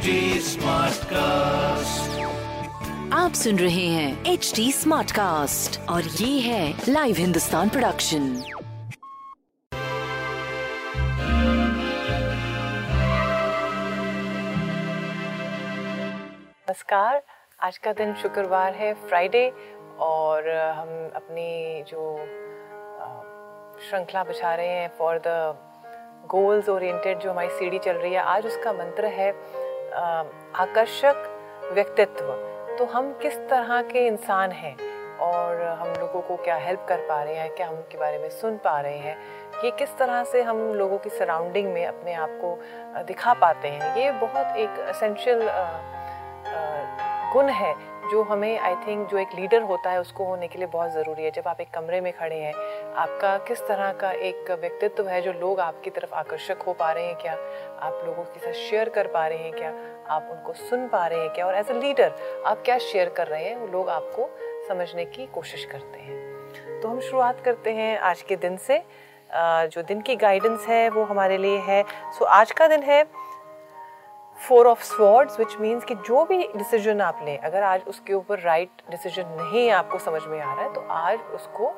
Smart cast आप सुन रहे हैं एच डी स्मार्ट कास्ट और ये है लाइव हिंदुस्तान प्रोडक्शन नमस्कार आज का दिन शुक्रवार है फ्राइडे और हम अपनी जो श्रृंखला बिछा रहे हैं फॉर द गोल्स ओरिएंटेड जो हमारी सीढ़ी चल रही है आज उसका मंत्र है आकर्षक व्यक्तित्व। तो हम किस तरह के इंसान हैं और हम लोगों को क्या हेल्प कर पा रहे हैं, क्या हम उनके बारे में सुन पा रहे हैं, ये किस तरह से हम लोगों की सराउंडिंग में अपने आप को दिखा पाते हैं? ये बहुत एक असेंशियल गुण है जो हमें आई थिंक जो एक लीडर होता है, उसको होने के लिए बहुत ज़रूरी है। जब आप एक कमरे में खड़े हैं, आपका किस तरह का एक व्यक्तित्व है जो लोग आपकी तरफ़ आकर्षक हो पा रहे हैं क्या? आप लोगों के साथ शेयर कर पा रहे हैं क्या? आप उनको सुन पा रहे हैं क्या? और एज अ लीडर आप क्या शेयर कर रहे हैं? वो लोग आपको समझने की कोशिश करते हैं। तो हम शुरुआत करते हैं आज के दिन से। जो दिन की गाइडेंस है, वो हमारे लिए है। सो आज का दिन है four of swords which means कि जो भी डिसीज़न आप लें, अगर आज उसके ऊपर राइट डिसीज़न नहीं आपको समझ में आ रहा है तो आज उसको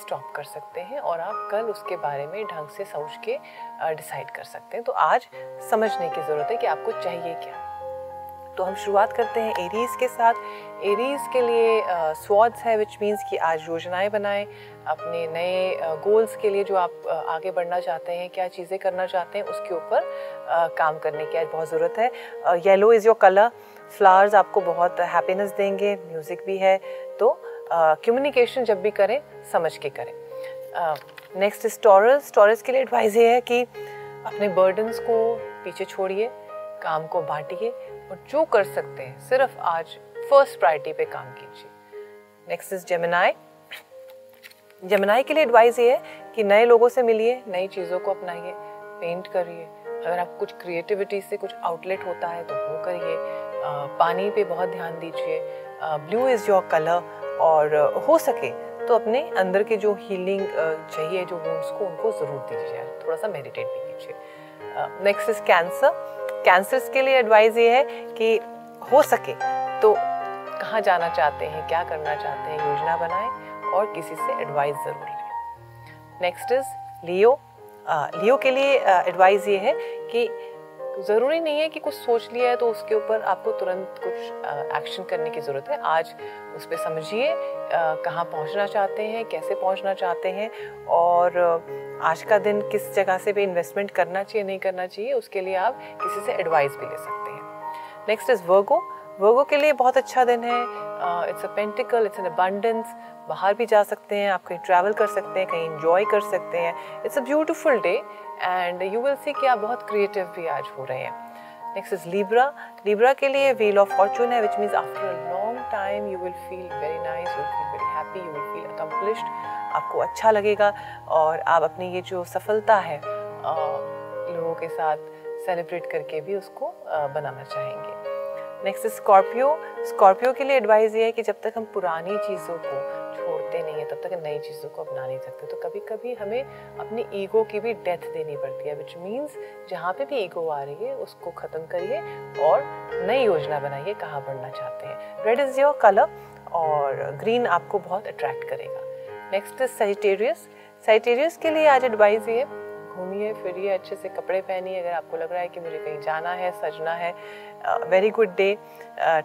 स्टॉप कर सकते हैं और आप कल उसके बारे में ढंग से सोच के डिसाइड कर सकते हैं। तो आज समझने की ज़रूरत है कि आपको चाहिए क्या। तो हम शुरुआत करते हैं एरीज के साथ। एरीज के लिए स्वॉर्ड्स है विच मीन्स कि आज योजनाएँ बनाएँ, अपने नए गोल्स के लिए जो आप आगे बढ़ना चाहते हैं, क्या चीज़ें करना चाहते हैं, उसके ऊपर काम करने की आज बहुत ज़रूरत है। Yellow is your colour flowers आपको बहुत हैप्पीनेस देंगे म्यूज़िक भी है। तो कम्युनिकेशन जब भी करें, समझ के करें। नेक्स्ट इज़ टॉरस टॉरस के लिए एडवाइस ये है कि अपने बर्डन्स को पीछे छोड़िए। काम को बांटिए और जो कर सकते हैं, सिर्फ़ आज फ़र्स्ट प्रायोरिटी पे काम कीजिए। नेक्स्ट इज़ जेमिनाई जमनाई के लिए एडवाइस ये है कि नए लोगों से मिलिए, नई चीज़ों को अपनाइए पेंट करिए। अगर आप कुछ क्रिएटिविटी से कुछ आउटलेट होता है तो वो करिए। पानी पे बहुत ध्यान दीजिए। ब्लू इज़ योर कलर और हो सके तो अपने अंदर के जो हीलिंग चाहिए, जो वुंड्स को, उनको ज़रूर दीजिए। थोड़ा सा मेडिटेट भी कीजिए। नेक्स्ट इज़ कैंसर कैंसर्स के लिए एडवाइज ये है कि हो सके तो कहाँ जाना चाहते हैं, क्या करना चाहते हैं, योजना बनाएँ और किसी से एडवाइस ज़रूर लें। नेक्स्ट इज़ लियो लियो के लिए एडवाइस ये है कि ज़रूरी नहीं है कि कुछ सोच लिया है तो उसके ऊपर आपको तुरंत कुछ एक्शन करने की ज़रूरत है। आज उस पर समझिए कहाँ पहुँचना चाहते हैं, कैसे पहुँचना चाहते हैं और आज का दिन किस जगह से भी इन्वेस्टमेंट करना चाहिए, नहीं करना चाहिए, उसके लिए आप किसी से एडवाइस भी ले सकते हैं। नेक्स्ट इज़ वर्गो वर्गो के लिए बहुत अच्छा दिन है। It's a pentacle it's an abundance बाहर भी जा सकते हैं, आप कहीं ट्रैवल कर सकते हैं, कहीं इंजॉय कर सकते हैं. It's a beautiful day and you will see कि आप बहुत क्रिएटिव भी आज हो रहे हैं. नेक्स्ट इज़ लीब्रा लीब्रा के लिए व्हील ऑफ़ फॉर्चून है which means after a long time you will feel very nice you feel very happy you will feel accomplished आपको अच्छा लगेगा और आप अपनी ये जो सफलता है लोगों के साथ सेलिब्रेट करके भी उसको बनाना चाहेंगे. नेक्स्ट स्कॉर्पियो स्कॉर्पियो के लिए एडवाइस ये है कि जब तक हम पुरानी चीज़ों को छोड़ते नहीं है, तब तक नई चीज़ों को अपना नहीं सकते। तो कभी कभी हमें अपनी ईगो की भी डेथ देनी पड़ती है विच मीन्स जहाँ पे भी ईगो आ रही है, उसको ख़त्म करिए और नई योजना बनाइए कहाँ बढ़ना चाहते हैं। रेड इज़ योर कलर और ग्रीन आपको बहुत अट्रैक्ट करेगा। नेक्स्ट इज़ सेजिटेरियस सेजिटेरियस के लिए आज एडवाइस ये घूमिए फिरिए अच्छे से कपड़े पहनिए। अगर आपको लग रहा है कि मुझे कहीं जाना है सजना है very good day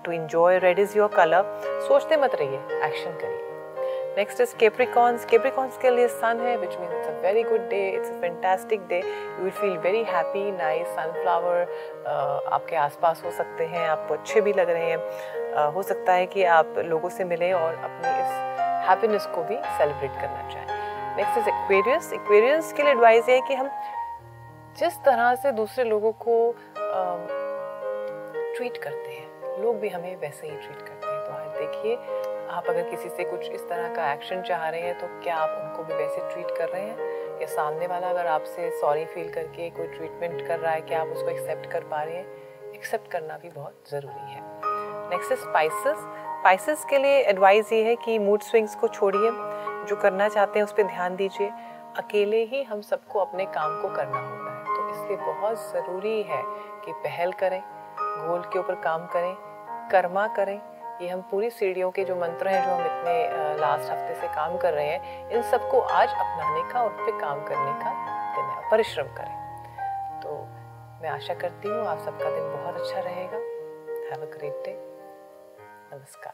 to enjoy red is your colour सोचते मत रहिए एक्शन करिए। नेक्स्ट इज़ केप्रिकॉन्स केप्रिकॉन्स के लिए सन है which mean it's a very good day it's a fantastic day you will feel very happy nice sunflower आपके आसपास हो सकते हैं आपको अच्छे भी लग रहे हैं। uh, हो सकता है कि आप लोगों से मिलें और अपनी इस हैप्पीनेस को भी सेलिब्रेट करना चाहें। नेक्स्ट इज़ एक्वेरियस एक्वेरियस के लिए एडवाइस ये है कि हम जिस तरह से दूसरे लोगों को ट्रीट करते हैं, लोग भी हमें वैसे ही ट्रीट करते हैं। तो आज देखिए, आप अगर किसी से कुछ इस तरह का एक्शन चाह रहे हैं तो क्या आप उनको भी वैसे ट्रीट कर रहे हैं? या सामने वाला अगर आपसे सॉरी फील करके कोई ट्रीटमेंट कर रहा है क्या आप उसको एक्सेप्ट कर पा रहे हैं एक्सेप्ट करना भी बहुत ज़रूरी है। नेक्स्ट स्पाइसेस स्पाइसेस के लिए एडवाइस ये है कि मूड स्विंग्स को छोड़िए। जो करना चाहते हैं उस पर ध्यान दीजिए। अकेले ही हम सबको अपने काम को करना होता है। तो इसलिए बहुत ज़रूरी है कि पहल करें, गोल के ऊपर काम करें, कर्मा करें। ये हम पूरी सीढ़ियों के जो मंत्र हैं, जो हम इतने लास्ट हफ़्ते से काम कर रहे हैं, इन सबको आज अपनाने का और पे काम करने का दिन है। परिश्रम करें। तो मैं आशा करती हूँ आप सबका दिन बहुत अच्छा रहेगा। हैव अ ग्रेट डे नमस्कार।